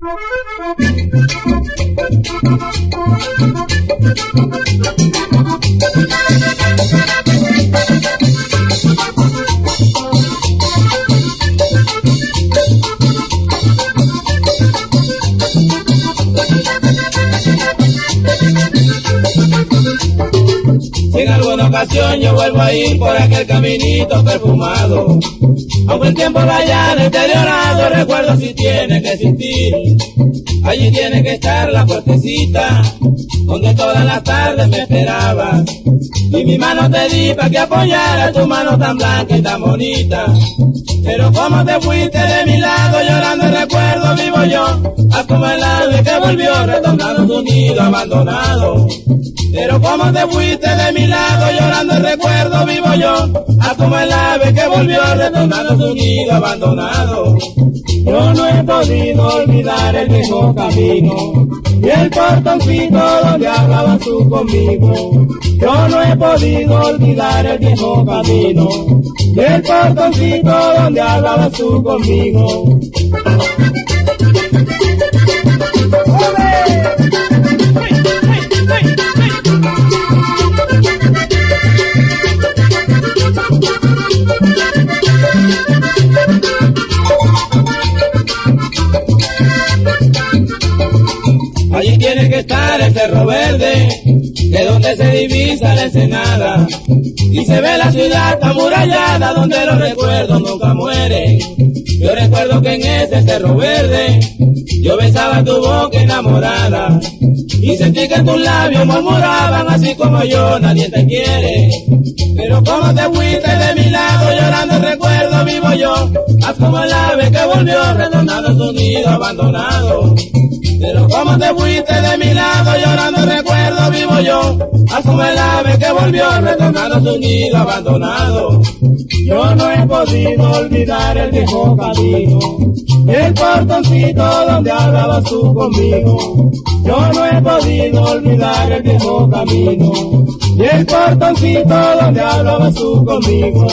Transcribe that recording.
Si en alguna ocasión yo vuelvo a ir por aquel caminito perfumado, aunque el tiempo vaya deteriorado, recuerdo si tiene que existir. Allí tiene que estar la puertecita, donde todas las tardes me esperabas. Y mi mano te di para que apoyara tu mano tan blanca y tan bonita. Pero como te fuiste de mi lado, llorando el recuerdo vivo yo, a como el ave que volvió retornando tu nido abandonado. Pero como te fuiste de mi lado, llorando el recuerdo vivo yo, a como el ave que volvió retornando su nido abandonado. Yo no he podido olvidar el viejo camino y el portoncito donde hablabas tú conmigo. Yo no he podido olvidar el viejo camino y el portoncito donde hablabas tú conmigo. Allí tiene que estar el cerro verde, de donde se divisa la ensenada, y se ve la ciudad amurallada, donde los recuerdos nunca mueren. Yo recuerdo que en ese cerro verde, yo besaba tu boca enamorada, y sentí que tus labios murmuraban, así como yo, nadie te quiere. Pero como te fuiste de mi lado, llorando el recuerdo vivo yo, haz como el ave que volvió retornando su nido abandonado. Pero como te fuiste de mi lado, llorando recuerdo vivo yo, haz como el ave que volvió retornando su nido abandonado. Yo no he podido olvidar el viejo camino, el portoncito donde hablabas tú conmigo. Yo no he podido olvidar el viejo camino, y el portoncito donde hablabas tú conmigo.